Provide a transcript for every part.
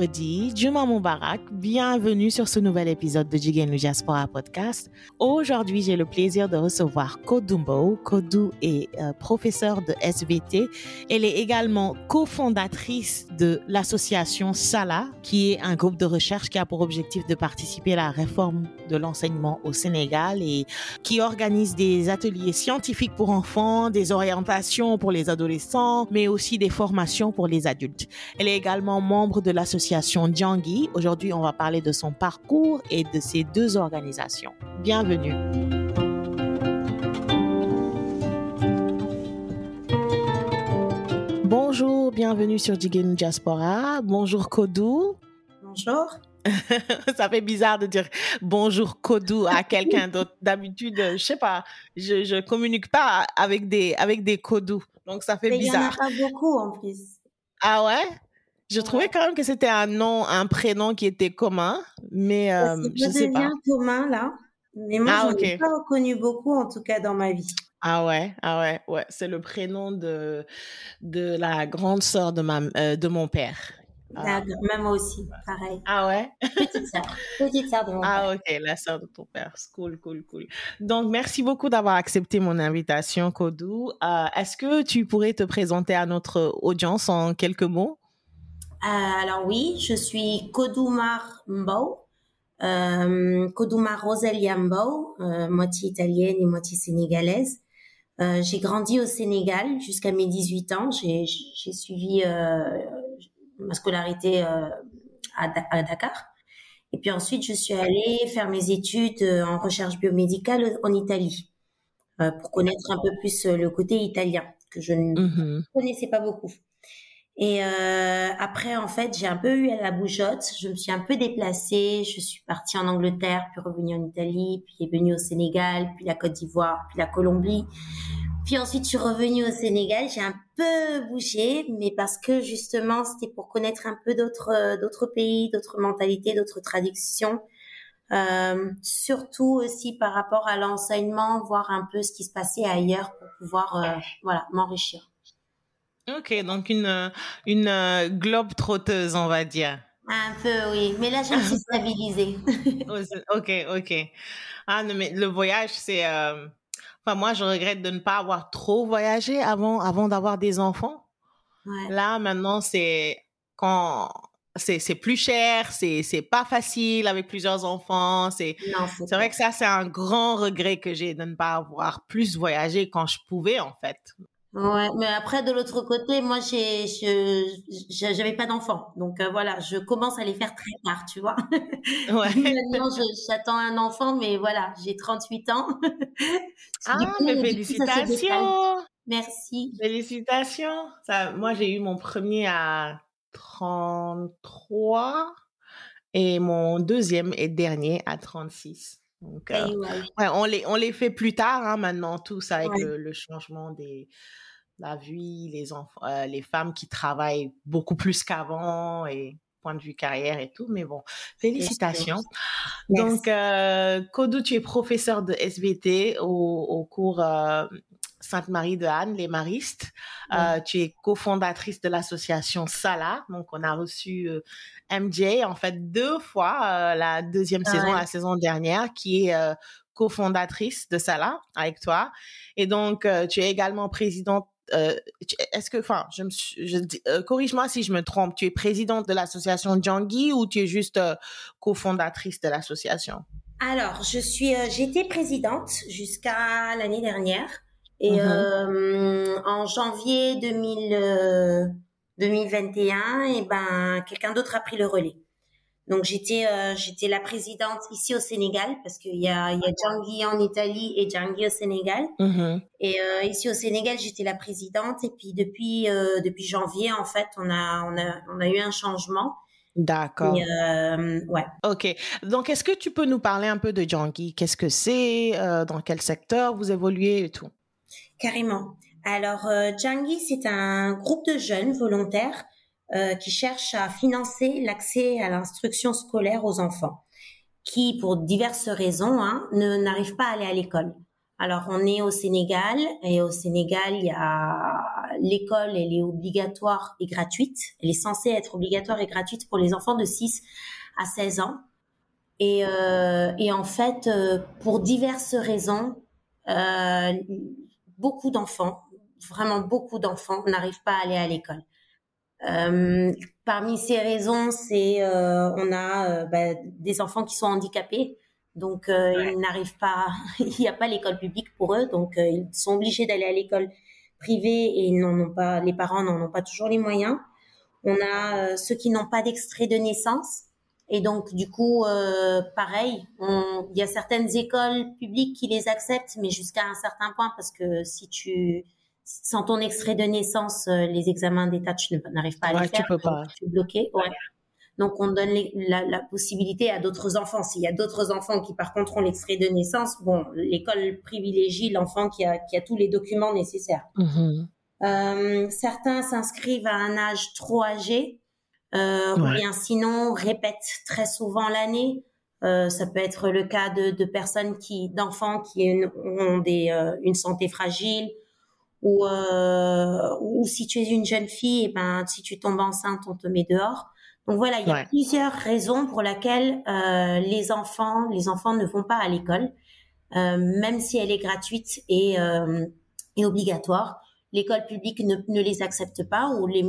vendredi, Juma Moubarak, bienvenue sur ce nouvel épisode de Jigenu Diaspora Podcast. Aujourd'hui, j'ai le plaisir de recevoir Kodumbo. Kodou est euh, professeure de SVT. Elle est également cofondatrice de l'association SALA, qui est un groupe de recherche qui a pour objectif de participer à la réforme de l'enseignement au Sénégal et qui organise des ateliers scientifiques pour enfants, des orientations pour les adolescents, mais aussi des formations pour les adultes. Elle est également membre de l'association Aujourd'hui, on va parler de son parcours et de ces deux organisations. Bienvenue. Bonjour, bienvenue sur Jigenu Diaspora. Bonjour Kodou. Bonjour. ça fait bizarre de dire bonjour Kodou à quelqu'un d'autre. D'habitude, je sais pas, je, je communique pas avec des avec des Kodou. Donc ça fait bizarre. Il y en a pas beaucoup en plus. Ah ouais? Je trouvais quand même que c'était un nom, un prénom qui était commun, mais euh, je sais pas. commun là, mais moi Ah, je n'ai ok. pas reconnu beaucoup en tout cas dans ma vie. Ah ouais, ah ouais, ouais. C'est le prénom de de la grande sœur de ma euh, de mon père. Ah. Moi aussi, pareil. Ah ouais? Petite sœur, petite sœur de mon père. Ah ok, la sœur de ton père. Cool, cool, cool. Donc merci beaucoup d'avoir accepté mon invitation, Kodou. Euh, Est-ce que tu pourrais te présenter à notre audience en quelques mots? Euh, alors oui, je suis Kodumar Mbow, euh, Kodumar Roselia Mbow, euh, moitié italienne et moitié sénégalaise. Euh, j'ai grandi au Sénégal jusqu'à mes 18 ans. J'ai j'ai suivi euh, ma scolarité euh, à, à Dakar. Et puis ensuite, je suis allée faire mes études en recherche biomédicale en Italie euh, pour connaître un peu plus le côté italien que je ne Mhm. connaissais pas beaucoup. Et euh, après, en fait, j'ai un peu eu à la bougeotte. Je me suis un peu déplacée. Je suis partie en Angleterre, puis revenue en Italie, puis est venue au Sénégal, puis la Côte d'Ivoire, puis la Colombie. Puis ensuite, je suis revenue au Sénégal. J'ai un peu bougé, mais parce que justement, c'était pour connaître un peu d'autres d'autres pays, d'autres mentalités, d'autres traditions. Euh, surtout aussi par rapport à l'enseignement, voir un peu ce qui se passait ailleurs pour pouvoir, euh, voilà, m'enrichir. Ok, donc une une euh, globe trotteuse, on va dire. Un peu, oui. Mais là, je me suis stabilisée. Oh, ok, ok. Ah non, mais le voyage, c'est. euh, Enfin, moi, je regrette de ne pas avoir trop voyagé avant, avant d'avoir des enfants. Ouais. Là, maintenant, c'est quand c'est plus cher, c'est pas facile avec plusieurs enfants. C'est vrai que ça, c'est un grand regret que j'ai de ne pas avoir plus voyagé quand je pouvais, en fait. Ouais, mais après, de l'autre côté, moi, j'ai, je, je- j'avais pas d'enfant. Donc, euh, voilà, je commence à les faire très tard, tu vois. Ouais. Maintenant, je- j'attends un enfant, mais voilà, j'ai 38 ans. Ah, coup, mais du coup, ça se décale. félicitations! Merci. Félicitations. Ça, moi, j'ai eu mon premier à 33 et mon deuxième et dernier à 36. Donc, euh, Et ouais. ouais, on les, on les fait plus tard, hein, maintenant, tous avec Ouais. le, le changement des, la vie, les enfants, euh, les femmes qui travaillent beaucoup plus qu'avant et point de vue carrière et tout. Mais bon, félicitations. Donc, euh, Kodou, tu es professeur de SVT au, au cours euh, Sainte-Marie de Anne, les Maristes. Euh, tu es cofondatrice de l'association Sala. Donc, on a reçu euh, MJ, en fait, deux fois, euh, la deuxième Ah saison, ouais. la saison dernière, qui est euh, cofondatrice de Sala avec toi. Et donc, euh, tu es également présidente. euh, Est-ce que, enfin, je me je euh, corrige-moi si je me trompe. Tu es présidente de l'association Djangui ou tu es juste euh, cofondatrice de l'association? Alors, je suis, euh, j'étais présidente jusqu'à l'année dernière. Et Mhm. euh, en janvier 2000, euh, 2021, et ben, quelqu'un d'autre a pris le relais. Donc j'étais euh, j'étais la présidente ici au Sénégal parce qu'il y a il y a Djangui en Italie et Djangui au Sénégal. Mhm. Et euh, ici au Sénégal, j'étais la présidente. Et puis depuis euh, depuis janvier, en fait, on a on a on a eu un changement. D'accord. Ouais. Ok. Donc, est-ce que tu peux nous parler un peu de Djangui? Qu'est-ce que c'est Dans quel secteur vous évoluez et tout? Carrément. Alors, euh, c'est un groupe de jeunes volontaires euh, qui cherchent à financer l'accès à l'instruction scolaire aux enfants, qui, pour diverses raisons, hein, ne n'arrivent pas à aller à l'école. Alors, on est au Sénégal et au Sénégal, il y a l'école, elle est obligatoire et gratuite. Elle est censée être obligatoire et gratuite pour les enfants de 6 à 16 ans. Et, euh, et en fait, euh, pour diverses raisons, euh, beaucoup d'enfants, vraiment beaucoup d'enfants, n'arrivent pas à aller à l'école. Euh, parmi ces raisons, c'est euh, on a bah, des enfants qui sont handicapés, donc ils n'arrivent pas, il n'y a pas l'école publique pour eux, donc ils sont obligés d'aller à l'école privée et ils n'en ont pas, les parents n'en ont pas toujours les moyens. On a ceux qui n'ont pas d'extrait de naissance, et donc, du coup, euh, pareil, il y a certaines écoles publiques qui les acceptent, mais jusqu'à un certain point, parce que si tu, sans ton extrait de naissance, euh, les examens d'état, tu n'arrives pas à les faire. Tu peux pas. Tu es bloqué. Ouais. Donc, on donne la, la, possibilité à d'autres enfants. S'il y a d'autres enfants qui, par contre, ont l'extrait de naissance, bon, l'école privilégie l'enfant qui a, qui a tous les documents nécessaires. Mm-hmm. Euh, certains s'inscrivent à un âge trop âgé euh, ou bien sinon répète très souvent l'année. Euh, ça peut être le cas de, de personnes qui, d'enfants qui ont des, euh, une santé fragile, ou, euh, ou si tu es une jeune fille, et eh ben si tu tombes enceinte, on te met dehors. Donc voilà, il y a plusieurs raisons pour lesquelles euh, les enfants, les enfants ne vont pas à l'école, même si elle est gratuite et, et obligatoire l'école publique ne, ne, les accepte pas ou les,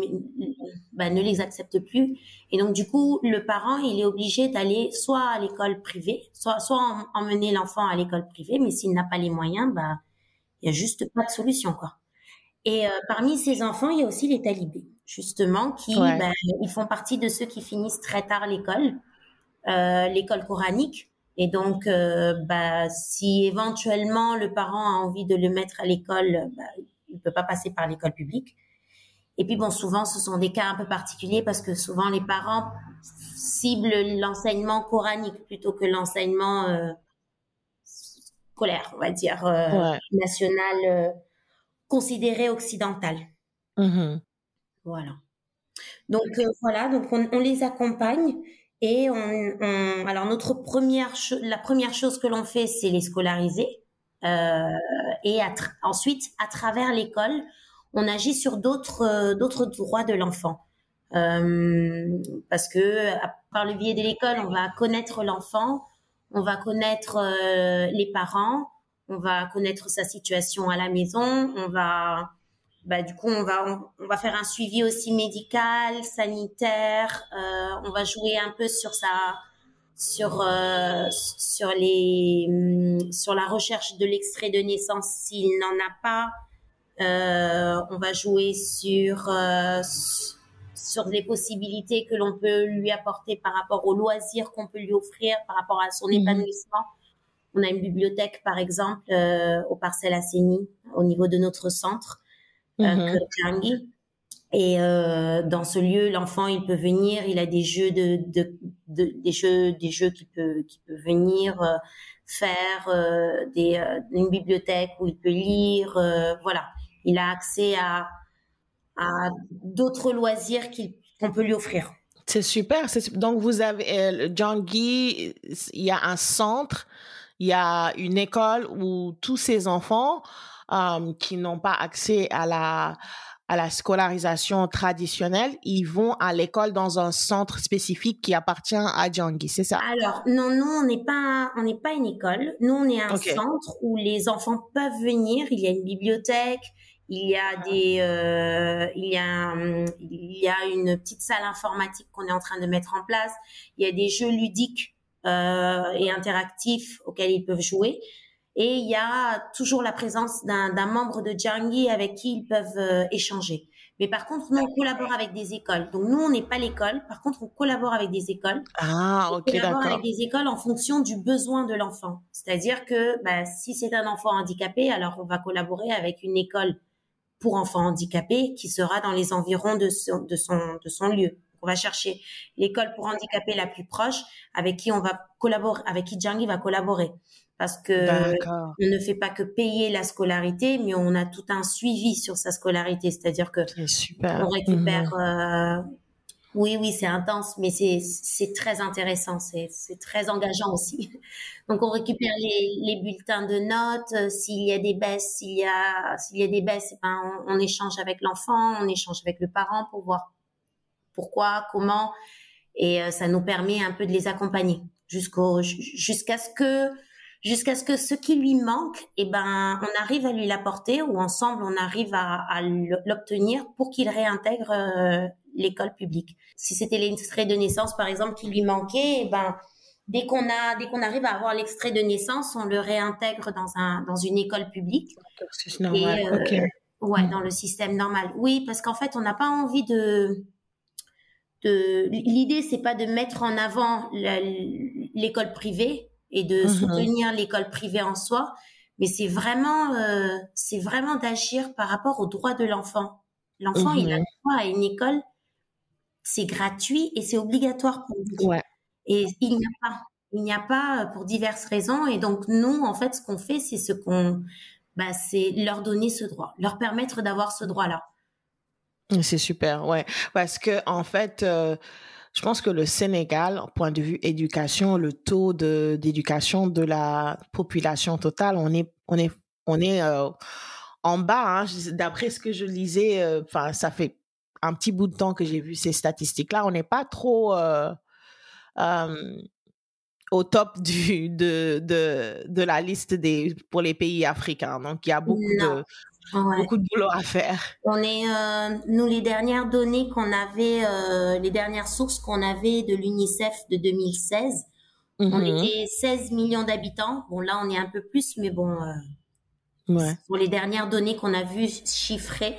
bah, ne les accepte plus. Et donc, du coup, le parent, il est obligé d'aller soit à l'école privée, soit, soit emmener l'enfant à l'école privée, mais s'il n'a pas les moyens, bah, il y a juste pas de solution, quoi. Et euh, parmi ces enfants, il y a aussi les talibés, justement, qui bah, ils font partie de ceux qui finissent très tard l'école, euh, l'école coranique. Et donc, euh, bah, si éventuellement le parent a envie de le mettre à l'école, bah, il peut pas passer par l'école publique. Et puis bon, souvent ce sont des cas un peu particuliers parce que souvent les parents ciblent l'enseignement coranique plutôt que l'enseignement euh, scolaire, on va dire euh, national, euh, considéré occidental. Mm-hmm. Voilà. Donc voilà, donc on, les accompagne et on, alors notre première la première chose que l'on fait, c'est les scolariser. Euh, et ensuite, à travers l'école, on agit sur d'autres euh, d'autres droits de l'enfant. Euh, parce que par le biais de l'école, on va connaître l'enfant, on va connaître les parents, on va connaître sa situation à la maison, on va bah, du coup on va on, va faire un suivi aussi médical, sanitaire, euh, on va jouer un peu sur sa sur euh, sur les hum, sur la recherche de l'extrait de naissance s'il n'en a pas. Euh, on va jouer sur sur les possibilités que l'on peut lui apporter par rapport aux loisirs qu'on peut lui offrir, par rapport à son mhm. épanouissement. On a une bibliothèque, par exemple, au Parcelles Asseni, au niveau de notre centre, mm et euh, dans ce lieu, l'enfant, il peut venir, il a des jeux de, de, de des jeux, des jeux qu'il peut, qu'il peut venir euh, faire, euh, des, euh, une bibliothèque où il peut lire, euh, voilà. Il a accès à, à d'autres loisirs qu'on peut lui offrir. C'est super. Donc vous avez John Guy, il y a un centre, il y a une école où tous ces enfants qui n'ont pas accès à la à la scolarisation traditionnelle, ils vont à l'école dans un centre spécifique qui appartient à Djangui, c'est ça? Alors non, nous on n'est pas on n'est pas une école, nous on est un centre où les enfants peuvent venir. Il y a une bibliothèque, il y a des euh, il y a il y a une petite salle informatique qu'on est en train de mettre en place. Il y a des jeux ludiques euh, et interactifs auxquels ils peuvent jouer et il y a toujours la présence d'un membre de Djangi avec qui ils peuvent euh, échanger. Mais par contre, nous, on collabore avec des écoles. Donc, nous, on n'est pas l'école. Par contre, on collabore avec des écoles. Ah, ok, d'accord. On collabore avec des écoles en fonction du besoin de l'enfant. C'est-à-dire que bah, si c'est un enfant handicapé, alors on va collaborer avec une école pour enfants handicapés qui sera dans les environs de son, de son, de son lieu. On va chercher l'école pour handicapés la plus proche avec qui on va collaborer, avec qui Djangi va collaborer parce que on ne fait pas que payer la scolarité, mais on a tout un suivi sur sa scolarité, c'est-à-dire que on récupère, mhm. euh, Oui, oui, c'est intense, mais c'est très intéressant, c'est très engageant aussi. Donc, on récupère les, les bulletins de notes. Euh, s'il y a des baisses, s'il y a s'il y a des baisses, eh ben, on, on échange avec l'enfant, on échange avec le parent pour voir pourquoi, comment, et euh, ça nous permet un peu de les accompagner jusqu'au jusqu'à ce que jusqu'à ce que ce qui lui manque, eh ben, on arrive à lui l'apporter ou ensemble on arrive à, à l'obtenir pour qu'il réintègre euh, l'école publique. Si c'était l'extrait de naissance, par exemple, qui lui manquait, eh ben, dès qu'on a, dès qu'on arrive à avoir l'extrait de naissance, on le réintègre dans un, dans une école publique. C'est normal. Euh, ouais, dans le système normal. Oui, parce qu'en fait, on n'a pas envie de, de, l'idée, c'est pas de mettre en avant l'école privée et de mm-hmm. soutenir l'école privée en soi, mais c'est vraiment, euh, c'est vraiment d'agir par rapport aux droits de l'enfant. L'enfant, il a mm-hmm. droit à une école c'est gratuit et c'est obligatoire pour lui. Et il n'y a pas, il n'y a pas euh, pour diverses raisons. Et donc nous, en fait, ce qu'on fait, c'est ce qu'on, bah, c'est leur donner ce droit, leur permettre d'avoir ce droit-là. C'est super, ouais, parce que en fait. Euh, je pense que le Sénégal, point de vue éducation, le taux de d'éducation de la population totale, on est euh, en bas. Hein, D'après ce que je lisais, enfin ça fait un petit bout de temps que j'ai vu ces statistiques-là, on n'est pas trop euh, au top de, la liste des, pour les pays africains. Donc, il y a beaucoup, de, beaucoup de boulot à faire. On est, euh, nous, les dernières données qu'on avait, euh, les dernières sources qu'on avait de l'UNICEF de 2016, on mmh était 16 millions d'habitants. Bon, là, on est un peu plus, mais bon, ouais. pour les dernières données qu'on a vues chiffrées,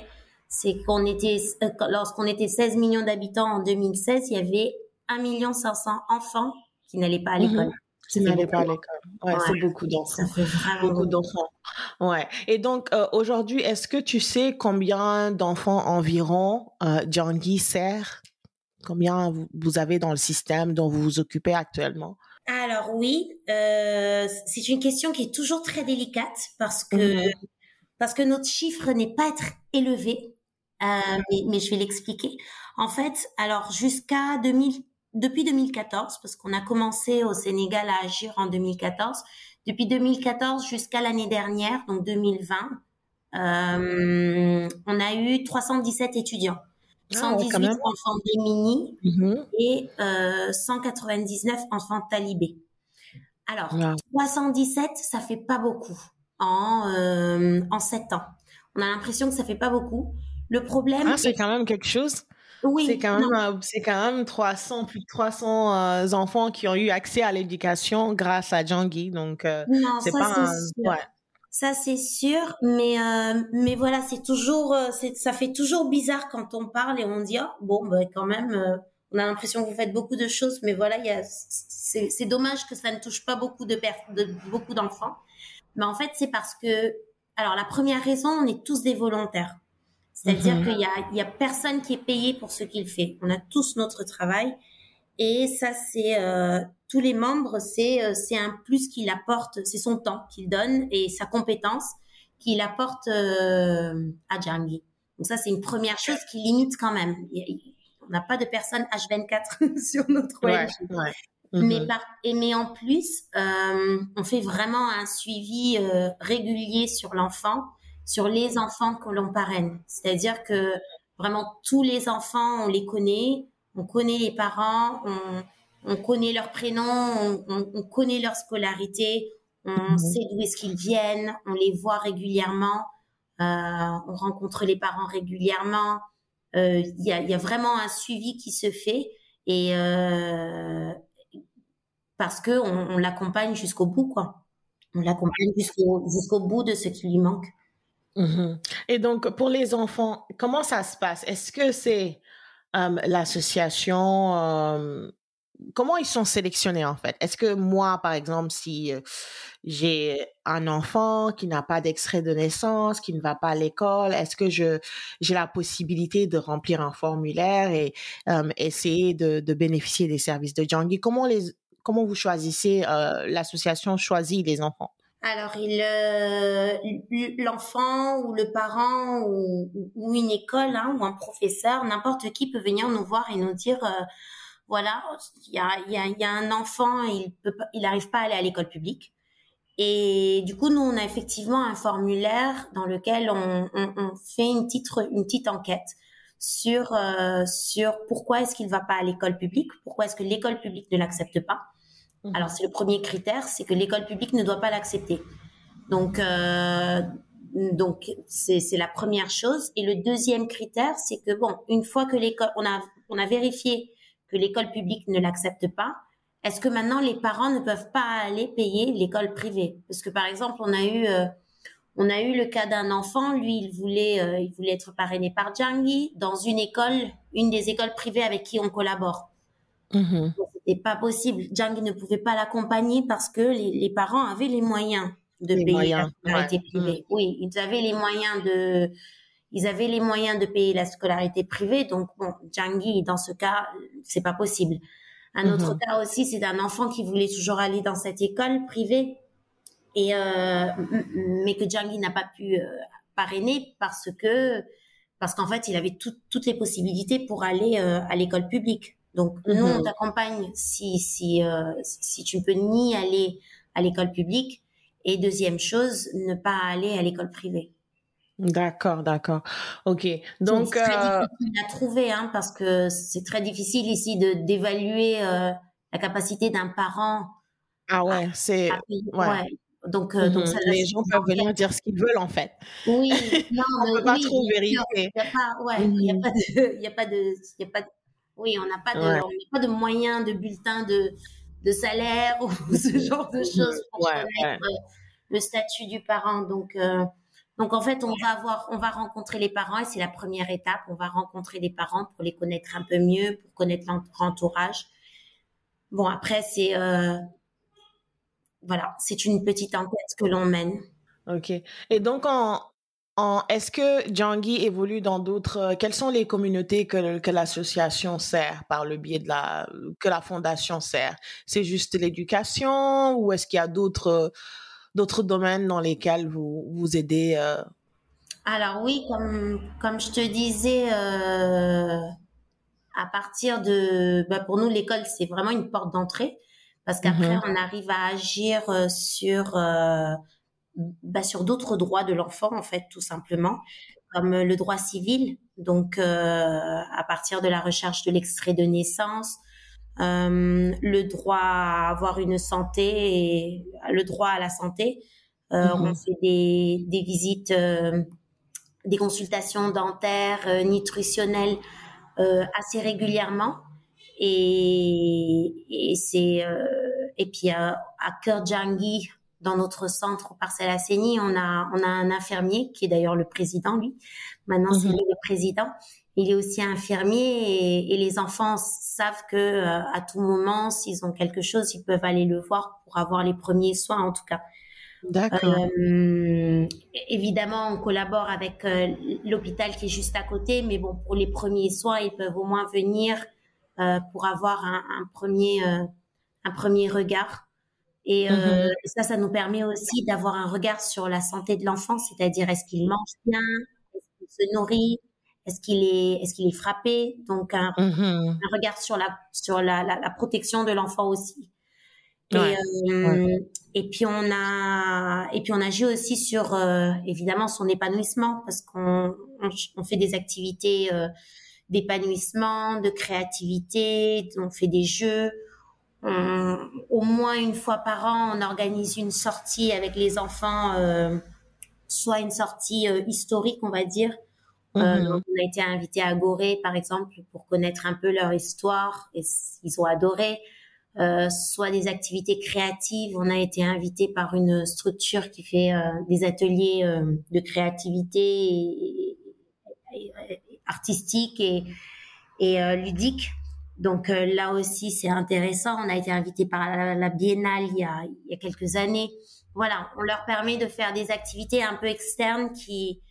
c'est qu'on était, euh, lorsqu'on était 16 millions d'habitants en 2016, il y avait 1 million 500 enfants qui n'allaient pas à mhm. l'école. Qui n'allaient pas à l'école. Ouais, c'est beaucoup d'enfants. Ça fait vraiment beaucoup d'enfants. Ouais. Et donc, euh, aujourd'hui, est-ce que tu sais combien d'enfants environ euh, Djangui sert? Combien vous, avez dans le système dont vous vous occupez actuellement? Alors oui, euh, c'est une question qui est toujours très délicate parce que, parce que notre chiffre n'est pas être élevé. Euh, mais, je vais l'expliquer. En fait, alors jusqu'à 2000, depuis 2014, parce qu'on a commencé au Sénégal à agir en 2014, depuis 2014 jusqu'à l'année dernière, donc 2020, euh, on a eu 317 étudiants. 118 ah enfants démunis mm-hmm. et euh, 199 enfants talibés. Alors, 317, ça fait pas beaucoup en, euh, en 7 ans. On a l'impression que ça fait pas beaucoup. Le problème. Ah, c'est quand même quelque chose. Oui. C'est quand même, c'est quand même 300, plus de 300 euh, enfants qui ont eu accès à l'éducation grâce à Djangui. Donc, euh, c'est pas Ouais. Ça, c'est sûr. Mais, euh, mais voilà, c'est toujours, ça fait toujours bizarre quand on parle et on dit, oh, bon, ben, quand même, on a l'impression que vous faites beaucoup de choses, mais voilà, y a, c'est dommage que ça ne touche pas beaucoup de, de beaucoup d'enfants. Mais en fait, c'est parce que, alors, la première raison, on est tous des volontaires. C'est-à-dire mhm. qu'il y a, il y a personne qui est payé pour ce qu'il fait. On a tous notre travail. Et ça, c'est euh, tous les membres, c'est euh, c'est un plus qu'il apporte, c'est son temps qu'il donne et sa compétence qu'il apporte euh, à Djangi. Donc ça, c'est une première chose qui limite quand même. On n'a pas de personnes H24 sur notre web. Mais mhm. par, et mais en plus, euh, on fait vraiment un suivi euh, régulier sur l'enfant sur les enfants que l'on parraine. C'est-à-dire que vraiment tous les enfants, on les connaît, on connaît les parents, on, on connaît leurs prénoms, on, on, connaît leur scolarité, on mhm. sait d'où est-ce qu'ils viennent, on les voit régulièrement, euh, on rencontre les parents régulièrement. Euh, il y, a, y, a, vraiment un suivi qui se fait et euh, parce que on, on l'accompagne jusqu'au bout, quoi. On l'accompagne jusqu'au jusqu'au bout de ce qui lui manque. Mmh Et donc, pour les enfants, comment ça se passe? Est-ce que c'est l'association, comment ils sont sélectionnés en fait? Est-ce que moi, par exemple, si j'ai un enfant qui n'a pas d'extrait de naissance, qui ne va pas à l'école, est-ce que je j'ai la possibilité de remplir un formulaire et essayer de, de, bénéficier des services de Djangi? Comment les comment vous choisissez, l'association choisit les enfants? Alors, euh, l'enfant ou le parent ou, une école hein, ou un professeur, n'importe qui peut venir nous voir et nous dire, euh, voilà, il y a, y, a, y a, un enfant, il peut, il n'arrive pas à aller à l'école publique. Et du coup, nous, on a effectivement un formulaire dans lequel on, on, on fait une petite, une petite enquête sur euh, sur pourquoi est-ce qu'il va pas à l'école publique, pourquoi est-ce que l'école publique ne l'accepte pas. Mhm. Alors, c'est le premier critère, c'est que l'école publique ne doit pas l'accepter. Donc, euh, donc c'est la première chose. Et le deuxième critère, c'est que bon, une fois que l'école, on a on a vérifié que l'école publique ne l'accepte pas, est-ce que maintenant les parents ne peuvent pas aller payer l'école privée? Parce que par exemple, on a eu euh, on a eu le cas d'un enfant, lui, il voulait, euh, il voulait être parrainé par Djangi dans une école, une des écoles privées avec qui on collabore. Mm C'était pas possible. Djangi ne pouvait pas l'accompagner parce que les, parents avaient les moyens de payer la scolarité privée. Mm. Oui, ils avaient les moyens de, ils avaient les moyens de payer la scolarité privée. Donc bon, Djangi, dans ce cas, c'est pas possible. Un autre mm-hmm. cas aussi, c'est d'un enfant qui voulait toujours aller dans cette école privée et euh, mais que Djangi n'a pas pu euh, parrainer parce que parce qu'en fait il avait toutes les possibilités pour aller euh, à l'école publique. Donc nous on t'accompagne si si euh, si tu ne peux ni aller à l'école publique et deuxième chose ne pas aller à l'école privée. D'accord, d'accord. Ok. Donc c'est très difficile à trouver hein, parce que c'est très difficile ici de d'évaluer la capacité d'un parent. Ah ouais, c'est ouais. Donc, euh, donc mmh les gens peuvent venir dire ce qu'ils veulent en fait. Oui, non, on ne peut pas trop vérifier. Il n'y a ouais, il n'y a mmh pas de, il y a pas de, il y a pas de, oui, on n'a pas pas de moyens de bulletin de, de salaire ou ce genre de choses pour ouais, connaître ouais. le statut du parent. Donc, euh, donc en fait, on va avoir, on va rencontrer les parents et c'est la première étape. On va rencontrer les parents pour les connaître un peu mieux, pour connaître l'entourage. Bon, après, c'est euh, voilà, c'est une petite enquête que l'on mène. Ok. Et donc, en, est-ce que Djangi évolue dans d'autres euh, Quelles sont les communautés que, que l'association sert par le biais de la que la fondation sert? C'est juste l'éducation ou est-ce qu'il y a d'autres d'autres domaines dans lesquels vous vous aidez euh? Alors oui, comme comme je te disais. Euh, à partir de, bah pour nous, l'école, c'est vraiment une porte d'entrée parce qu'après, mm-hmm. on arrive à agir euh, sur euh, bah, sur d'autres droits de l'enfant, en fait, tout simplement, comme le droit civil. Donc, euh, à partir de la recherche de l'extrait de naissance, euh, le droit à avoir une santé et le droit à la santé. Euh, mm-hmm. On fait des, des visites, euh, des consultations dentaires, nutritionnelles assez régulièrement. Et, et c'est euh, et puis euh, à Cœur Djangi, dans notre centre Parcelle Asseni, on a on a un infirmier qui est d'ailleurs le président lui. Maintenant c'est mhm. lui le président. Il est aussi infirmier et, et les enfants savent que euh, à tout moment, s'ils ont quelque chose, ils peuvent aller le voir pour avoir les premiers soins en tout cas. D'accord. Euh, évidemment, on collabore avec l'hôpital qui est juste à côté, mais bon, pour les premiers soins, ils peuvent au moins venir euh, pour avoir un, un premier euh, un premier regard. Et euh, mm-hmm. ça, ça nous permet aussi d'avoir un regard sur la santé de l'enfant, c'est-à-dire est-ce qu'il mange bien, est-ce qu'il se nourrit, est-ce qu'il est est-ce qu'il est frappé, donc un, un, regard sur la sur la, la, la protection de l'enfant aussi. Et, ouais. euh, et puis on a et puis on agit aussi sur euh, évidemment son épanouissement parce qu'on on, on, fait des activités euh, d'épanouissement, de créativité, on fait des jeux. Au moins une fois par an, on organise une sortie avec les enfants, euh, soit une sortie euh, historique, on va dire. Euh, mm-hmm. on a été invité à Gorée, par exemple, pour connaître un peu leur histoire, et ils ont adoré. Euh, soit des activités créatives. On a été invité par une structure qui fait des ateliers de créativité et, et, artistique et, et euh, ludique. Donc euh, là aussi, c'est intéressant. On a été invité par la, Biennale il y, a, il y a quelques années. Voilà, on leur permet de faire des activités un peu externes qui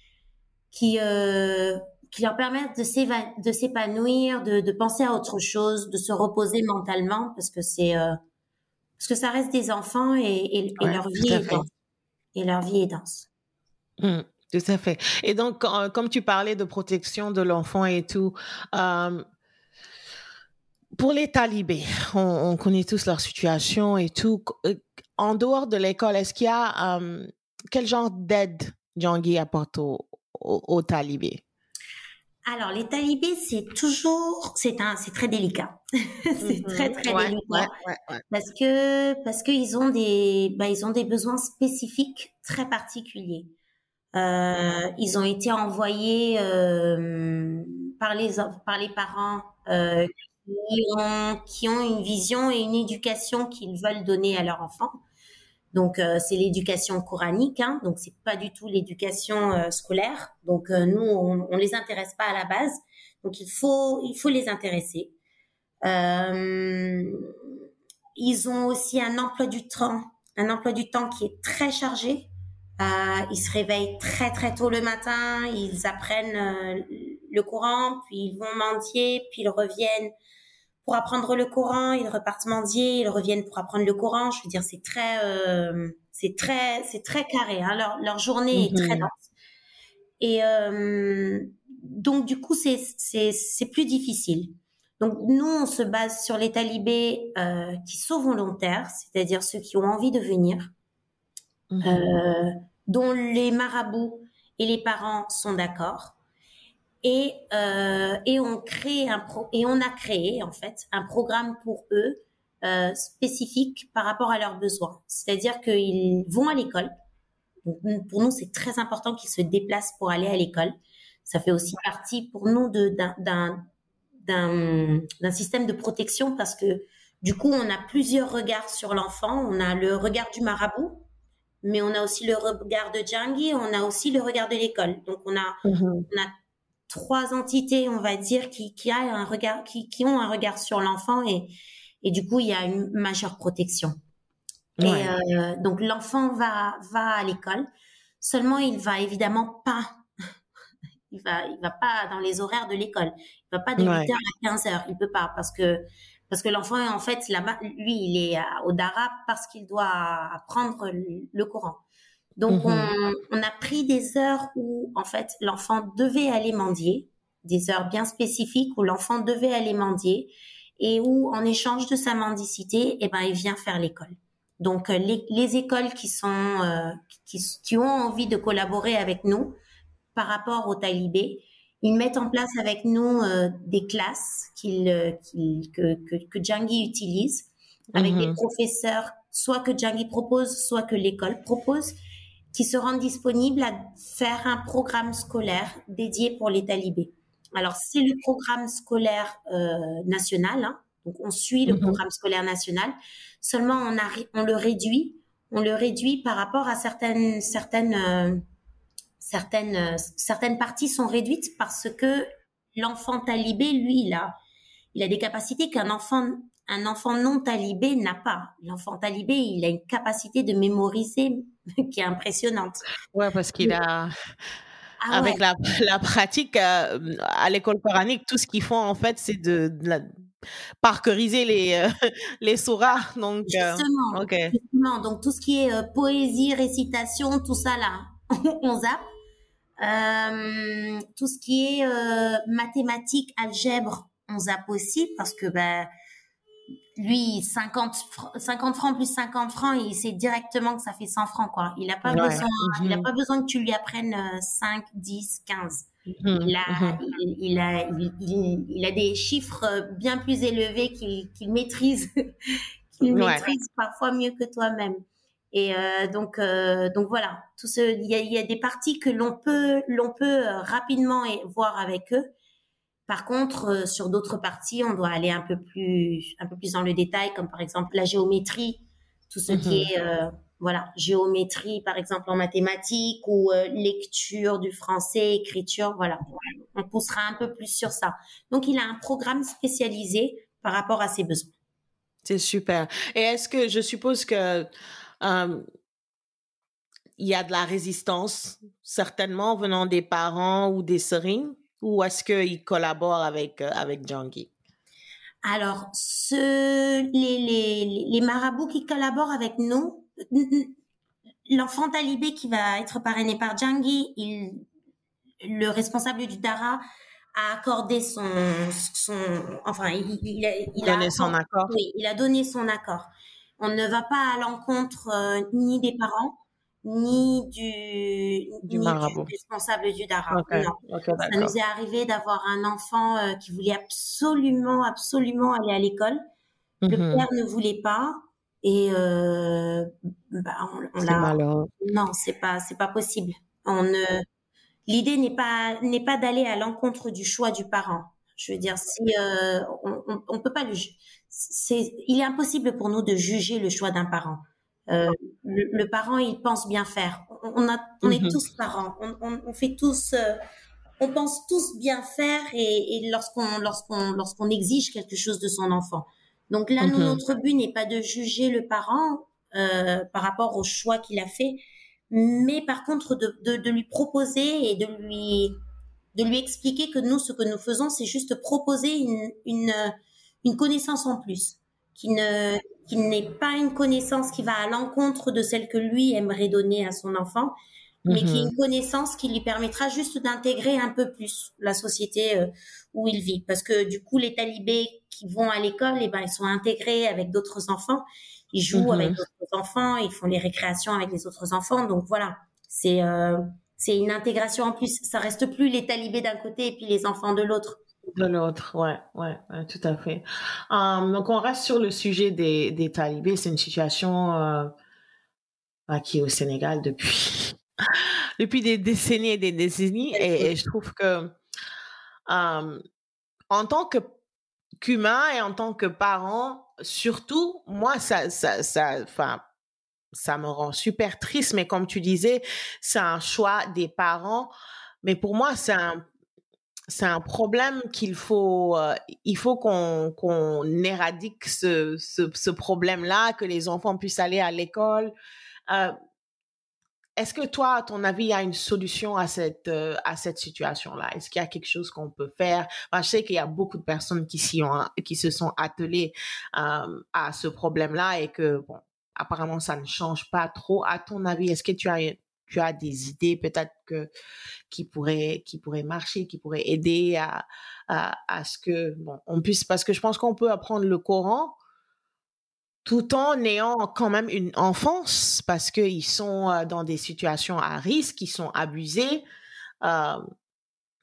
qui euh, qui leur permettent de s'épanouir, de, de penser à autre chose, de se reposer mentalement parce que c'est euh, parce que ça reste des enfants et, et, et leur vie et leur vie est dense. Mmh, tout à fait. Et donc, comme tu parlais de protection de l'enfant et tout, euh, pour les talibés, on, connaît tous leur situation et tout. Euh, en dehors de l'école, est-ce qu'il y a euh, quel genre d'aide Djangui apporte aux, talibés? Alors, les talibés, c'est toujours, c'est un, c'est très délicat. c'est mmh très très délicat parce que parce qu'ils ont des, bah, ils ont des besoins spécifiques très particuliers. Euh, ils ont été envoyés euh, par les par les parents euh, qui ont, qui ont une vision et une éducation qu'ils veulent donner à leur enfant. Donc euh, c'est l'éducation coranique, hein, donc c'est pas du tout l'éducation euh, scolaire. Donc euh, nous on, on les intéresse pas à la base, donc il faut il faut les intéresser. ils ont aussi un emploi du temps, un emploi du temps qui est très chargé. ils se réveillent très très tôt le matin, ils apprennent le Coran, puis ils vont mendier, puis ils reviennent pour apprendre le Coran, ils repartent mendier, ils reviennent pour apprendre le Coran. Je veux dire, c'est très, euh, c'est très, c'est très carré. Hein. Leur, leur journée est très mhm. dense. Et euh, donc du coup, c'est c'est c'est plus difficile. Donc nous, on se base sur les talibés euh, qui sont volontaires, c'est-à-dire ceux qui ont envie de venir, mhm. euh, dont les marabouts et les parents sont d'accord et euh, et on crée un pro et on a créé en fait un programme pour eux euh, spécifique par rapport à leurs besoins. C'est-à-dire qu'ils vont à l'école. pour nous, c'est très important qu'ils se déplacent pour aller à l'école. Ça fait aussi partie pour nous d'un d'un système de protection parce que du coup, on a plusieurs regards sur l'enfant. On a le regard du marabout, mais on a aussi le regard de Djangi, on a aussi le regard de l'école. Donc, on a, mm-hmm. on a trois entités, on va dire, qui, qui, a un regard, qui, qui ont un regard sur l'enfant et, et du coup, il y a une majeure protection. Et euh, donc, l'enfant va, va à l'école. Seulement, il va évidemment pas, il va, il va pas dans les horaires de l'école. Il va pas de 8h à 15h. Il peut pas parce que, parce que l'enfant, en fait, là-bas, lui, il est au Dara parce qu'il doit apprendre le Coran. Donc, mmh on, a pris des heures où, en fait, l'enfant devait aller mendier, des heures bien spécifiques où l'enfant devait aller mendier et où, en échange de sa mendicité, eh ben, il vient faire l'école. Donc, euh, les, écoles qui sont, euh, qui, ont envie de collaborer avec nous par rapport aux talibés, ils mettent en place avec nous euh, des classes qu'ils, que, que, que Djangi utilise avec des mmh professeurs, soit que Djangi propose, soit que l'école propose qui se rendent disponibles à faire un programme scolaire dédié pour les talibés. Alors, c'est le programme scolaire euh, national, hein. donc on suit le mhm. programme scolaire national, seulement on, a, on le réduit, on le réduit par rapport à certaines, certaines, euh, certaines, euh, certaines parties sont réduites parce que l'enfant talibé, lui, il a, il a des capacités qu'un enfant un enfant non talibé n'a pas. L'enfant talibé, il a une capacité de mémoriser qui est impressionnante. Ouais, parce qu'il a. Ah avec la, la, pratique euh, à l'école coranique, tout ce qu'ils font en fait, c'est de, de parceriser les euh, les surahs. Donc, euh, justement, donc tout ce qui est poésie, récitation, tout ça là, on zappe. tout ce qui est mathématiques, algèbre, on zappe aussi parce que ben lui 50 50 francs plus 50 francs il sait directement que ça fait 100 francs quoi. Il a pas besoin il a mhm. pas besoin que tu lui apprennes 5 10 15 il a il, a il, a des chiffres bien plus élevés qu'il maîtrise qu'il maîtrise parfois mieux que toi-même. Et euh, donc euh, donc voilà. Tout ce il y a, y a des parties que l'on peut l'on peut euh, rapidement voir avec eux par contre, euh, sur d'autres parties, on doit aller un peu plus, un peu plus dans le détail, comme par exemple la géométrie, tout ce qui mhm. est, euh, voilà, géométrie, par exemple en mathématiques ou euh, lecture du français, écriture, voilà. On poussera un peu plus sur ça. Donc, il a un programme spécialisé par rapport à ses besoins. C'est super. Et est-ce que je suppose que il y a de la résistance, certainement venant des parents ou des serines ou est-ce qu'il collabore avec, euh, avec Alors, ce, les, les, les marabouts qui collaborent avec nous, l'enfant talibé qui va être parrainé par Djangi, il, le responsable du Dara a accordé son, son enfin, il, il, a, il donné son accord. Oui, il a donné son accord. On ne va pas à l'encontre euh, ni des parents, ni du, du, ni du responsable du Dara. non. Ça nous est arrivé d'avoir un enfant euh, qui voulait absolument, absolument aller à l'école. Le mm-hmm. père ne voulait pas. Et euh, bah, on, on l'a. Non, c'est pas, c'est pas possible. On ne, l'idée n'est pas n'est pas d'aller à l'encontre du choix du parent. Je veux dire, si euh, on, on, on, peut pas le, c'est, il est impossible pour nous de juger le choix d'un parent. Euh, le, le, parent, il pense bien faire. On, a, on est mhm. tous parents. On, on fait tous, euh, on pense tous bien faire et, et lorsqu'on lorsqu'on lorsqu'on exige quelque chose de son enfant. Donc là, nous, mhm. notre but n'est pas de juger le parent euh, par rapport au choix qu'il a fait, mais par contre de, de, de, lui proposer et de lui de lui expliquer que nous ce que nous faisons c'est juste proposer une, une une connaissance en plus qui ne qui n'est pas une connaissance qui va à l'encontre de celle que lui aimerait donner à son enfant mais qui est mhm. une connaissance qui lui permettra juste d'intégrer un peu plus la société euh, où il vit parce que du coup les talibés qui vont à l'école et eh ben ils sont intégrés avec d'autres enfants ils jouent avec mhm. d'autres enfants, ils font les récréations avec les autres enfants. Donc voilà, c'est euh, c'est une intégration en plus. Ça reste plus les talibés d'un côté et puis les enfants de l'autre. De l'autre, ouais, ouais, tout à fait. Um, donc on reste sur le sujet des, des talibés. C'est une situation euh, bah, qui est au Sénégal depuis depuis des décennies et des décennies. Et, je trouve que um, en tant que qu'humain et en tant que parent, surtout, moi, ça, ça, ça, enfin, ça me rend super triste. Mais comme tu disais, c'est un choix des parents. Mais pour moi, c'est un, c'est un problème qu'il faut, euh, il faut qu'on, qu'on éradique ce, ce, problème-là, que les enfants puissent aller à l'école. Euh, est-ce que toi, à ton avis, il y a une solution à cette euh, à cette situation-là? Est-ce qu'il y a quelque chose qu'on peut faire? Je sais qu'il y a beaucoup de personnes qui s'y ont qui se sont attelées à ce problème-là et que bon, apparemment, ça ne change pas trop. À ton avis, est-ce que tu as tu as des idées peut-être que qui pourraient qui pourraient marcher, qui pourraient aider à à, à ce que bon on puisse parce que je pense qu'on peut apprendre le Coran tout en ayant quand même une enfance parce qu'ils sont euh, dans des situations à risque, ils sont abusés, euh,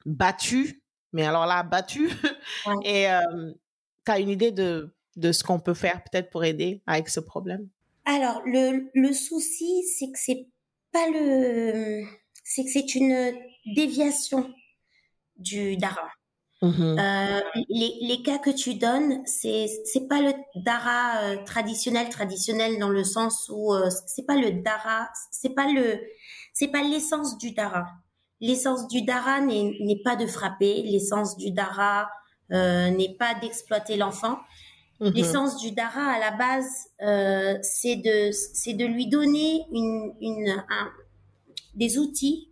battus, mais alors là, battus. Et euh, tu as une idée de, de ce qu'on peut faire peut-être pour aider avec ce problème? Alors, le, le souci, c'est que c'est pas le... C'est que c'est une déviation du dara. Mmh euh, les, les, cas que tu donnes, c'est c'est pas le dara euh, traditionnel traditionnel dans le sens où euh, c'est pas le dara, c'est pas le c'est pas l'essence du dara. L'essence du dara n'est pas de frapper, l'essence du dara n'est pas d'exploiter l'enfant. Mmh l'essence du dara à la base, c'est de c'est de lui donner une une un, des outils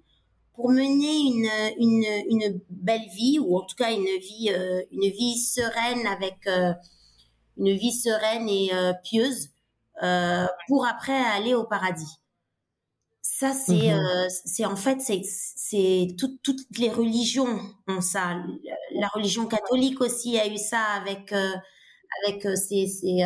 pour mener une, une, une, belle vie ou en tout cas une vie euh, une vie sereine avec euh, une vie sereine et euh, pieuse pour après aller au paradis. Ça c'est mhm. c'est en fait c'est c'est toutes les religions ont ça. La religion catholique aussi a eu ça avec avec ces, ces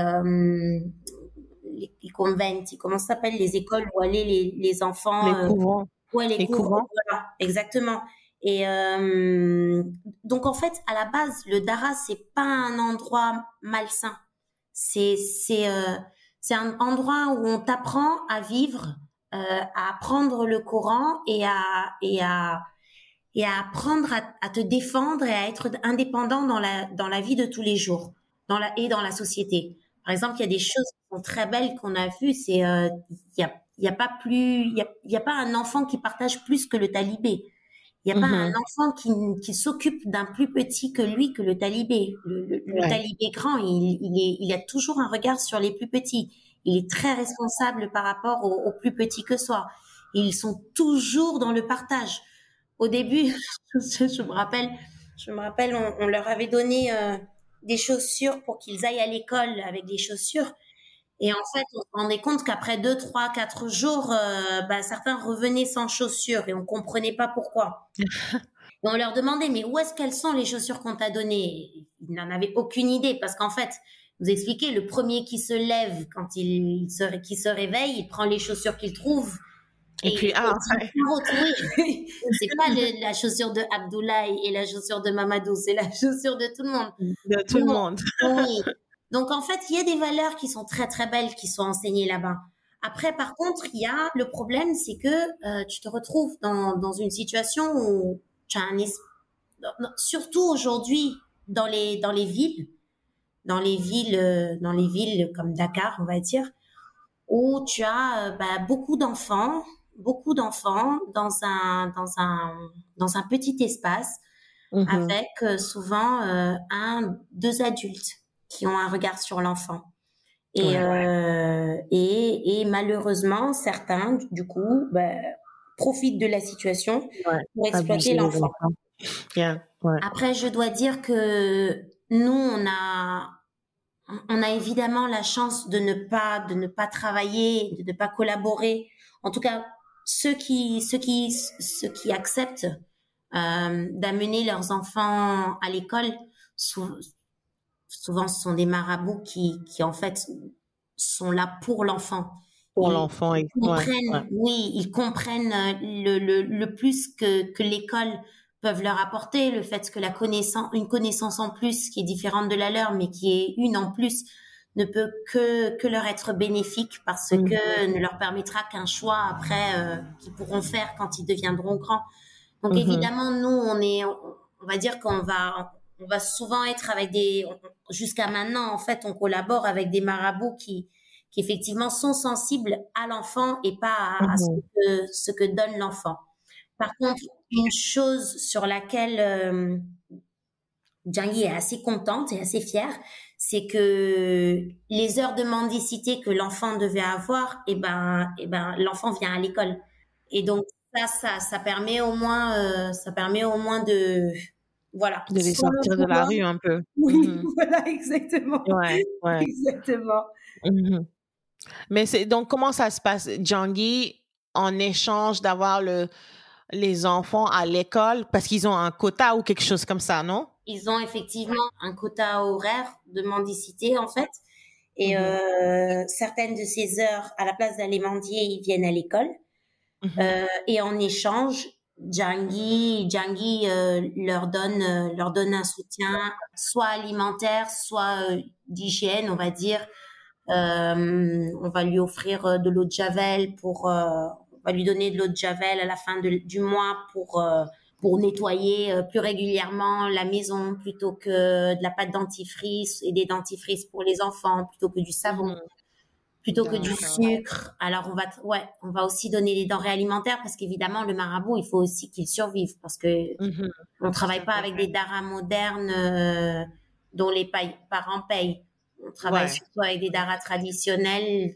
les, les convents, comment ça s'appelle les écoles où allaient les, les enfants les couvents Ouais, les, courants. Voilà, exactement. Et euh, donc en fait, à la base, le Dara c'est pas un endroit malsain. C'est c'est euh, c'est un endroit où on t'apprend à vivre, euh, à apprendre le Coran et à et à et à apprendre à, à, te défendre et à être indépendant dans la dans la vie de tous les jours, dans la et dans la société. Par exemple, il y a des choses qui sont très belles qu'on a vues. C'est euh, il y a il n'y a pas plus, il y a, y a, pas un enfant qui partage plus que le talibé. Il n'y a pas un mhm. enfant qui, qui s'occupe d'un plus petit que lui, que le talibé. Le, le, talibé grand, il, il, est, il a toujours un regard sur les plus petits. Il est très responsable par rapport aux, plus petits que soi. ils sont toujours dans le partage. Au début, je me rappelle, je me rappelle, on, on leur avait donné euh, des chaussures pour qu'ils aillent à l'école avec des chaussures. Et en fait, on se rendait compte qu'après deux, trois, quatre jours, euh, bah, certains revenaient sans chaussures et on comprenait pas pourquoi. Et on leur demandait, mais où est-ce qu'elles sont les chaussures qu'on t'a données? Ils n'en avaient aucune idée parce qu'en fait, vous expliquez, le premier qui se lève quand il se, qui se réveille, il prend les chaussures qu'il trouve. Et, puis, ah, c'est pas la chaussure de Abdoulaye et la chaussure de Mamadou, c'est la chaussure de tout le monde. De tout le monde. oui. Donc, en fait, il y a des valeurs qui sont très, très belles qui sont enseignées là-bas. Après, par contre, il y a le problème, c'est que euh, tu te retrouves dans, dans une situation où tu as un surtout aujourd'hui dans les dans les villes, dans les villes euh, dans les villes comme Dakar, on va dire, où tu as euh, bah, beaucoup d'enfants, beaucoup d'enfants dans un dans un dans un petit espace mmh avec souvent un deux adultes qui ont un regard sur l'enfant. Et, euh, et, et, malheureusement, certains, du coup, bah, profitent de la situation pour exploiter l'enfant. Après, je dois dire que nous, on a, on a évidemment la chance de ne pas, de ne pas travailler, de ne pas collaborer. En tout cas, ceux qui, ceux qui, ceux qui acceptent euh, d'amener leurs enfants à l'école, souvent ce sont des marabouts qui, qui en fait sont là pour l'enfant. Pour l'enfant, ils comprennent, oui, ils comprennent euh, le, le, le plus que, que l'école peuvent leur apporter, le fait que la connaissance, une connaissance en plus qui est différente de la leur, mais qui est une en plus, ne peut que, que leur être bénéfique parce mmh. que ne leur permettra qu'un choix après euh, qu'ils pourront faire quand ils deviendront grands. Donc mmh évidemment, nous, on est, on va dire qu'on va, on va souvent être avec des, jusqu'à maintenant, en fait, on collabore avec des marabouts qui, qui effectivement sont sensibles à l'enfant et pas à, ce, mhm. que, ce, que, donne l'enfant. Par contre, une chose sur laquelle euh, est assez contente et assez fière, c'est que les heures de mendicité que l'enfant devait avoir, et eh ben, et eh ben, l'enfant vient à l'école. Et donc ça, ça, ça permet au moins, euh, ça permet au moins de voilà. De les sortir de la rue un peu. Oui, mmh voilà, exactement. Ouais, ouais. Exactement. Mmh Mais c'est donc comment ça se passe, Djangi, en échange d'avoir le les enfants à l'école? Parce qu'ils ont un quota ou quelque chose comme ça, non? Ils ont effectivement un quota horaire de mendicité en fait. Et mmh euh, certaines de ces heures, à la place d'aller mendier, ils viennent à l'école. Euh, et en échange, Djangi, Djangi euh, leur donne euh, leur donne un soutien soit alimentaire, soit euh, d'hygiène, on va dire. on va lui offrir de l'eau de javel pour, on va lui donner de l'eau de javel à la fin du mois pour pour nettoyer plus régulièrement la maison plutôt que de la pâte dentifrice et des dentifrices pour les enfants plutôt que du savon. Mmh plutôt que du sucre. Alors on va ouais, on va aussi donner des denrées alimentaires parce qu'évidemment le marabout, il faut aussi qu'il survive parce que mmh on travaille pas avec des daras modernes euh, dont les parents payent. On travaille surtout avec des daras traditionnels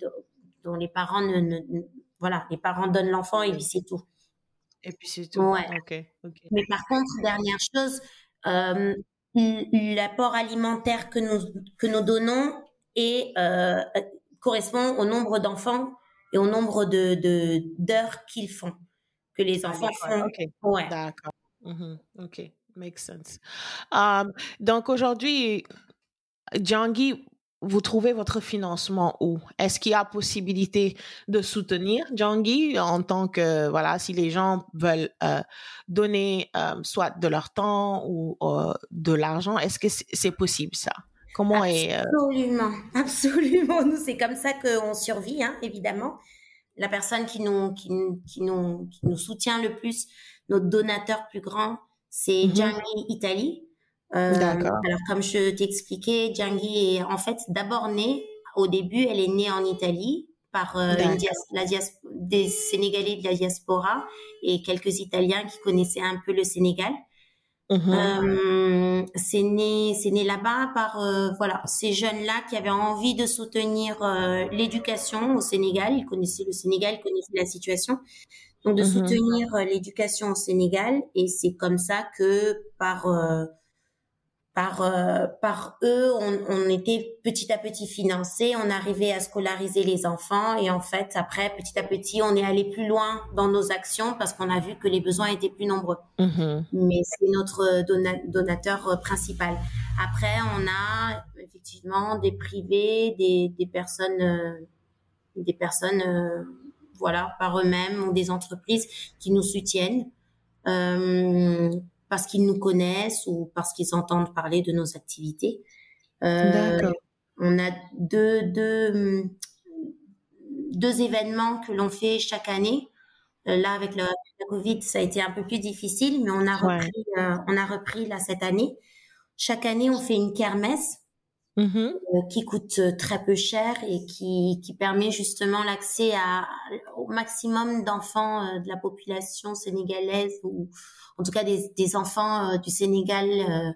dont les parents ne, voilà, les parents donnent l'enfant et puis c'est tout. Et puis c'est tout. Ouais. Mais par contre, dernière chose, euh, l'apport alimentaire que nous que nous donnons est euh, correspond au nombre d'enfants et au nombre de d'heures qu'ils font, que les ah, enfants font. Ouais. D'accord. Mm-hmm. OK. Makes sense. Um, donc aujourd'hui, Djangi, vous trouvez votre financement où? Est-ce qu'il y a possibilité de soutenir Djangi en tant que, voilà, si les gens veulent euh, donner euh, soit de leur temps ou euh, de l'argent, est-ce que c'est possible ça? Comment est euh, Absolument, absolument. Nous, c'est comme ça qu'on survit, hein, évidemment. La personne qui nous, qui, qui, nous, qui nous soutient le plus, notre donateur plus grand, c'est mmh Italie. Euh, D'accord. Alors, comme je t'expliquais, Djangi est en fait d'abord née, au début, elle est née en Italie par euh, la des Sénégalais de la diaspora et quelques Italiens qui connaissaient un peu le Sénégal. Mmh euh, c'est né, c'est né là-bas par euh, voilà ces jeunes-là qui avaient envie de soutenir euh, l'éducation au Sénégal. Ils connaissaient le Sénégal, ils connaissaient la situation, donc de mmh soutenir l'éducation au Sénégal. Et c'est comme ça que par par euh, par eux, on, on, était petit à petit financé, on arrivait à scolariser les enfants et en fait après petit à petit on est allé plus loin dans nos actions parce qu'on a vu que les besoins étaient plus nombreux. Mm-hmm. Mais c'est notre donateur euh, principal. Après on a effectivement des privés, des, des personnes euh, des personnes voilà par eux-mêmes ou des entreprises qui nous soutiennent. Parce qu'ils nous connaissent ou parce qu'ils entendent parler de nos activités. Euh, on a deux, deux, deux événements que l'on fait chaque année. Euh, là, avec la, Covid, ça a été un peu plus difficile, mais on a repris, euh, on a repris là cette année. Chaque année, on fait une kermesse mm-hmm. euh, qui coûte très peu cher et qui, qui permet justement l'accès à, au maximum d'enfants de la population sénégalaise ou en tout cas des, des enfants euh, du Sénégal euh,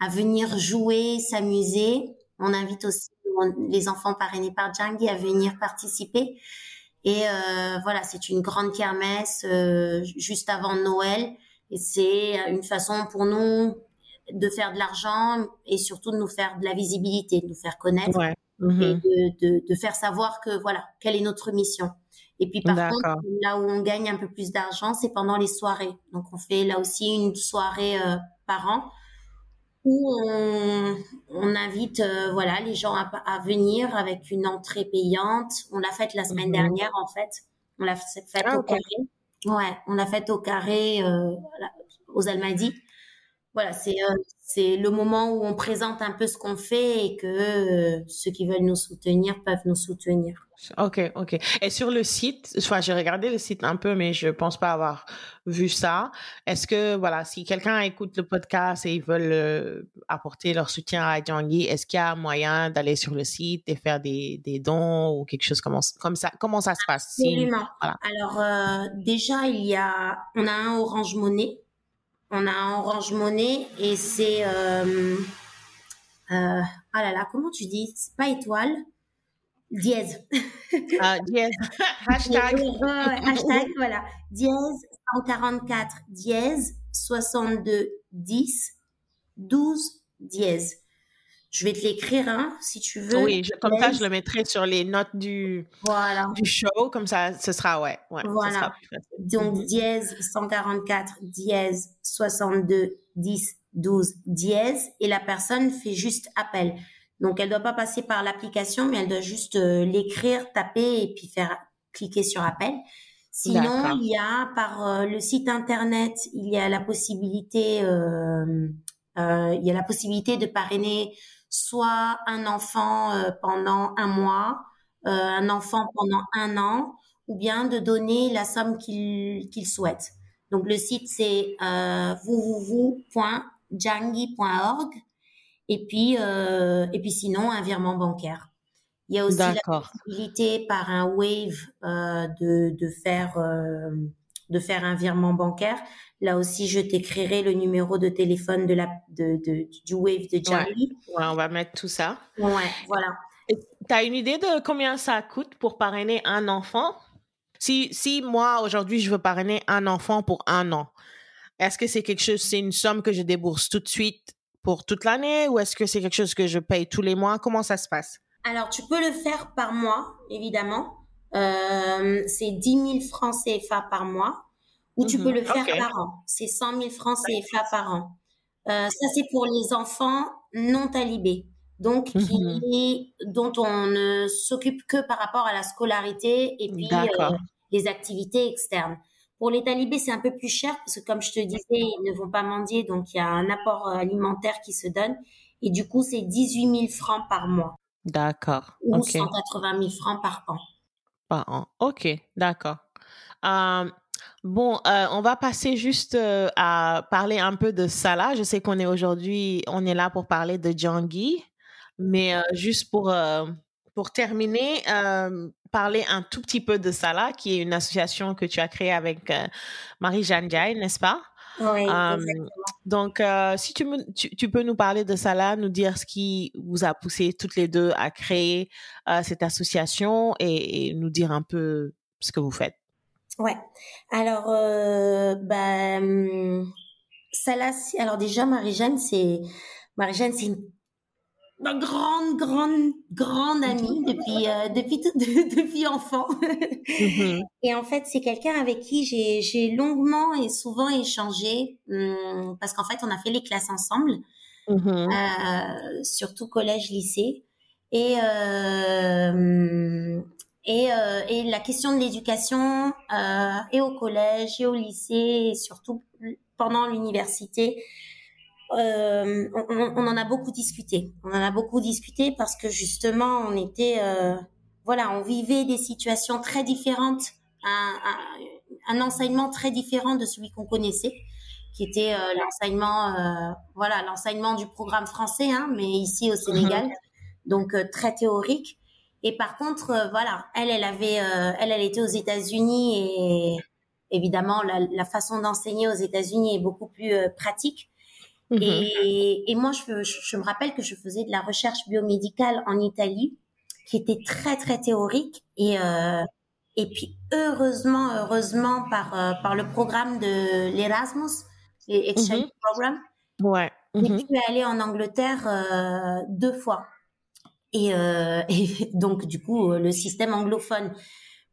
à venir jouer, s'amuser. On invite aussi les enfants parrainés par Djangui à venir participer. Et euh, voilà, c'est une grande kermesse euh, juste avant Noël. Et c'est une façon pour nous de faire de l'argent et surtout de nous faire de la visibilité, de nous faire connaître et mm-hmm. de, de, de, faire savoir que voilà, quelle est notre mission. Et puis par contre, là où on gagne un peu plus d'argent, c'est pendant les soirées. Donc on fait là aussi une soirée euh, par an où on, on invite euh, voilà les gens à, à, venir avec une entrée payante. On l'a faite la semaine mhm. dernière en fait. On l'a faite ah, au carré. Ouais, on l'a faite au carré euh, aux Almadies. Voilà, c'est c'est le moment où on présente un peu ce qu'on fait et que ceux qui veulent nous soutenir peuvent nous soutenir. Ok, ok. Et sur le site, enfin, j'ai regardé le site un peu, mais je pense pas avoir vu ça. Est-ce que, voilà, si quelqu'un écoute le podcast et ils veulent euh, apporter leur soutien à Djangui, est-ce qu'il y a moyen d'aller sur le site et faire des, des dons ou quelque chose comme, comme ça? Comment ça se passe? Absolument. Alors, euh, déjà, il y a, on a un Orange Monnaie. On a un Orange Monnaie et c'est, euh, euh, ah là là, comment tu dis? C'est pas étoile dièse. Ah, dièse. hashtag. hashtag, voilà. Dièse 144, dièse 62, 10, 12, dièse. Je vais te l'écrire, hein, si tu veux. Oui, comme ça, je le mettrai sur les notes du, voilà. du show. Comme ça, ce sera, ouais. ouais voilà. Donc, mhm. dièse 144, dièse 62, 10, 12, dièse. Et la personne fait juste appel. Donc, elle doit pas passer par l'application, mais elle doit juste euh, l'écrire, taper et puis faire cliquer sur appel. Sinon, il y a par euh, le site internet, il y a la possibilité, euh il y a la possibilité de parrainer soit un enfant pendant un mois, un enfant pendant un an, ou bien de donner la somme qu'il qu'il souhaite. Donc le site c'est euh, www.jangi.org et puis euh, et puis sinon un virement bancaire. Il y a aussi la possibilité par un Wave euh, de de faire euh, de faire un virement bancaire. Là aussi, je t'écrirai le numéro de téléphone de la de, de du Wave de Charlie. Ouais. on va mettre tout ça. Ouais, voilà. Tu as une idée de combien ça coûte pour parrainer un enfant? Si si moi aujourd'hui je veux parrainer un enfant pour un an, est-ce que c'est quelque chose, c'est une somme que je débourse tout de suite pour toute l'année ou est-ce que c'est quelque chose que je paye tous les mois? Comment ça se passe? Alors, tu peux le faire par mois, évidemment. Euh, c'est 10 000 francs CFA par mois ou tu peux le mhm. faire par an. C'est 100 000 francs CFA par an. Euh, ça, c'est pour les enfants non talibés. Donc, qui, mhm. dont on ne s'occupe que par rapport à la scolarité et puis euh, les activités externes. Pour les talibés, c'est un peu plus cher parce que, comme je te disais, ils ne vont pas mendier, donc il y a un apport alimentaire qui se donne. Et du coup, c'est 18 000 francs par mois. D'accord. Ou 180 000 francs par an. Par an. Ok, d'accord. Bon, euh, on va passer juste euh, à parler un peu de Salah. Je sais qu'on est aujourd'hui, on est là pour parler de Djangui, mais euh, juste pour pour terminer, parler un tout petit peu de Sala, qui est une association que tu as créée avec Marie-Jeanne Diaye, n'est-ce pas? Oui, donc, euh, si tu, tu, tu, peux nous parler de Sala, nous dire ce qui vous a poussé toutes les deux à créer euh, cette association et, et, nous dire un peu ce que vous faites. Ouais. Alors, euh, bah, hum, Salah, alors déjà, Marie-Jeanne, c'est Marie-Jeanne, c'est une ma grande, grande, grande amie depuis euh, depuis tout, depuis enfant. Mm-hmm. Et en fait, c'est quelqu'un avec qui j'ai j'ai longuement et souvent échangé hum, parce qu'en fait, on a fait les classes ensemble, mm-hmm. euh, surtout collège, lycée, et euh, et, euh, et la question de l'éducation euh, et au collège et au lycée et surtout pendant l'université euh, on, on, en a beaucoup discuté. On en a beaucoup discuté parce que justement, on était, euh, voilà, on vivait des situations très différentes, un, un, un enseignement très différent de celui qu'on connaissait, qui était euh, l'enseignement, euh, voilà, l'enseignement du programme français, hein, mais ici au Sénégal, mhm. donc euh, très théorique. Et par contre, voilà, elle, elle avait, elle, elle était aux États-Unis et évidemment, la, la façon d'enseigner aux États-Unis est beaucoup plus pratique. Mhm. Et, et, moi, je, je, me rappelle que je faisais de la recherche biomédicale en Italie, qui était très très théorique. Et euh, et puis heureusement, heureusement par euh, par le programme de l'Erasmus, l'Exchange mhm. Program, ouais. j'ai mhm. pu aller en Angleterre euh, deux fois. Et, euh, et, donc du coup, le système anglophone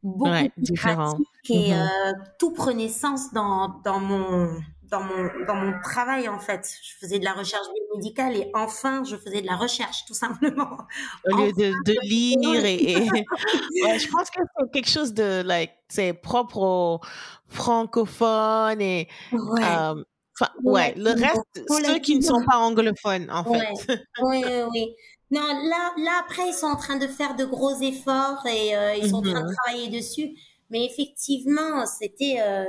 beaucoup plus différent. pratique et euh, tout prenait sens dans dans mon dans mon dans mon travail en fait. Je faisais de la recherche biomédicale et enfin je faisais de la recherche tout simplement. Au lieu de, de, lire et, ouais, je pense que c'est quelque chose de like c'est propre aux francophones et ouais. Euh, ouais, le reste, ceux qui ne sont pas anglophones, en fait. Oui, oui, oui. Non, là, là, après, ils sont en train de faire de gros efforts et euh, ils sont en train de mm-hmm. travailler dessus. Mais effectivement, c'était, euh,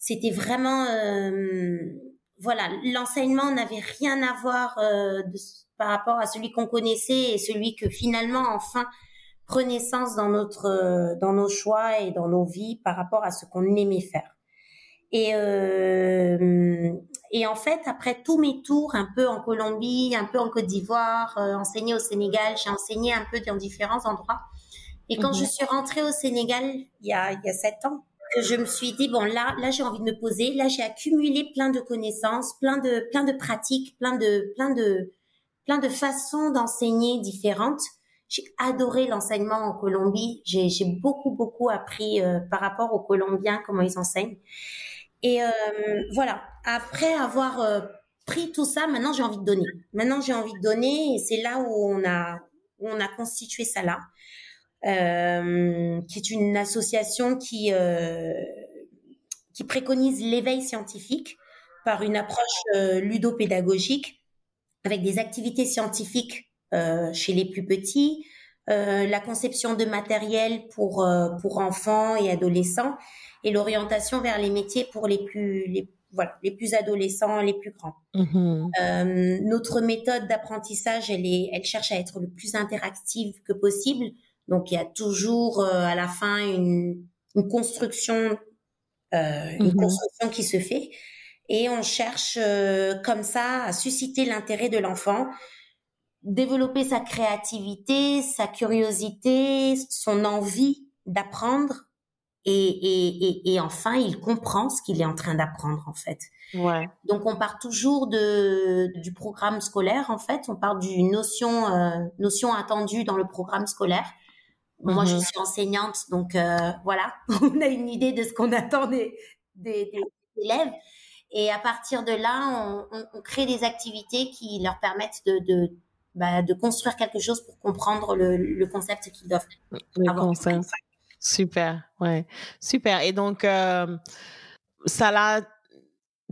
c'était vraiment euh, voilà l'enseignement n'avait rien à voir euh, de, par rapport à celui qu'on connaissait et celui que finalement enfin prenait sens dans notre euh, dans nos choix et dans nos vies par rapport à ce qu'on aimait faire et euh, et en fait après tous mes tours un peu en Colombie un peu en Côte d'Ivoire euh, enseigné au Sénégal j'ai enseigné un peu dans différents endroits et quand je mhm. suis rentrée au Sénégal il y a il y a sept ans que je me suis dit bon là là j'ai envie de me poser. Là j'ai accumulé plein de connaissances plein de plein de pratiques plein de plein de plein de façons d'enseigner différentes. J'ai adoré l'enseignement en Colombie. J'ai beaucoup beaucoup appris euh, par rapport aux Colombiens comment ils enseignent. Et euh, voilà. Après avoir euh, pris tout ça maintenant j'ai envie de donner. Maintenant j'ai envie de donner et c'est là où on a où on a constitué ça là euh, qui est une association qui euh, qui préconise l'éveil scientifique par une approche euh, ludopédagogique avec des activités scientifiques euh, chez les plus petits, euh, la conception de matériel pour pour enfants et adolescents et l'orientation vers les métiers pour les plus les voilà les plus adolescents, les plus grands. Mmh. notre méthode d'apprentissage, elle est, elle cherche à être le plus interactive que possible donc il y a toujours euh, à la fin une, une construction, euh, une mhm. construction qui se fait, et on cherche euh, comme ça à susciter l'intérêt de l'enfant, développer sa créativité, sa curiosité, son envie d'apprendre, et, et, et, et, enfin il comprend ce qu'il est en train d'apprendre en fait. Ouais. Donc on part toujours de du programme scolaire en fait, on part d'une notion euh, notion attendue dans le programme scolaire moi, je mhm. suis enseignante, donc euh, voilà, on a une idée de ce qu'on attend des, des, des, élèves. Et à partir de là, on, on, crée des activités qui leur permettent de, de, bah, de construire quelque chose pour comprendre le, le concept qu'ils doivent le avoir. Concept. Super, ouais, super. Et donc, euh, là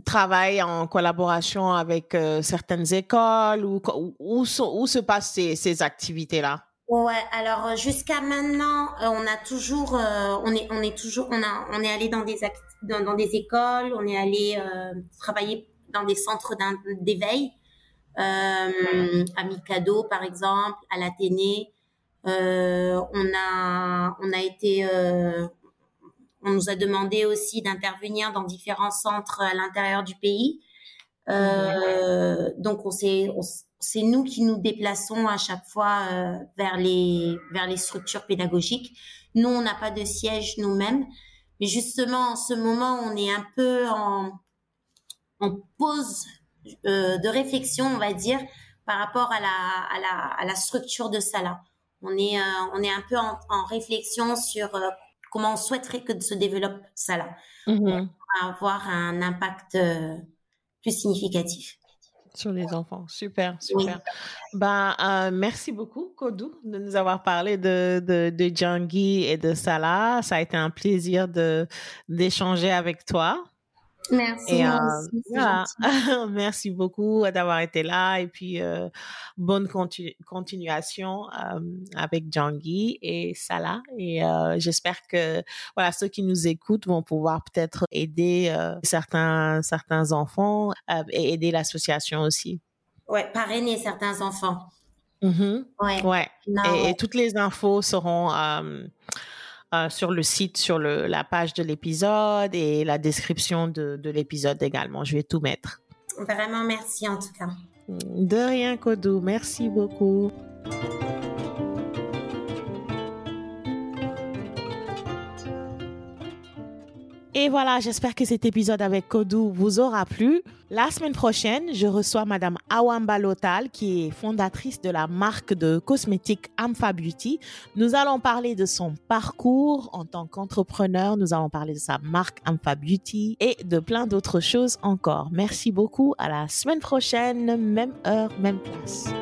travaille en collaboration avec euh, certaines écoles ou où, où, où se passent ces, ces activités-là? Ouais, alors euh, jusqu'à maintenant, euh, on a toujours, euh, on est, on est toujours, on a, on est allé dans des dans, dans, des écoles, on est allé travailler dans des centres d'éveil, à Mikado par exemple, à l'Athénée. on a, on a été, on nous a demandé aussi d'intervenir dans différents centres à l'intérieur du pays. donc on s'est, c'est nous qui nous déplaçons à chaque fois euh, vers les vers les structures pédagogiques. Nous, on n'a pas de siège nous-mêmes, mais justement en ce moment, on est un peu en en pause euh, de réflexion, on va dire, par rapport à la, à la, à la structure de Salah. On est, on est un peu en, en réflexion sur comment on souhaiterait que se développe Salah. Mm avoir un impact plus significatif sur les enfants. Super, super. Ben, euh, merci beaucoup, Kodou, de nous avoir parlé de, de, de Djangi et de Salah. Ça a été un plaisir de, d'échanger avec toi. Merci. Euh, merci beaucoup d'avoir été là et puis euh, bonne continuation euh, avec Djangi et Salah et j'espère que voilà ceux qui nous écoutent vont pouvoir peut-être aider certains certains enfants et aider l'association aussi. Ouais, parrainer certains enfants. Mm-hmm. Ouais. ouais. Et, et, toutes les infos seront euh, sur le site, sur le, la page de l'épisode et la description de, de l'épisode également. Je vais tout mettre. Vraiment, merci en tout cas. De rien, Kodou. Merci beaucoup. Et voilà, j'espère que cet épisode avec Kodou vous aura plu. La semaine prochaine, je reçois Madame Awamba Lotal, qui est fondatrice de la marque de cosmétiques Ampha Beauty. Nous allons parler de son parcours en tant qu'entrepreneur. Nous allons parler de sa marque Ampha Beauty et de plein d'autres choses encore. Merci beaucoup. À la semaine prochaine, même heure, même place.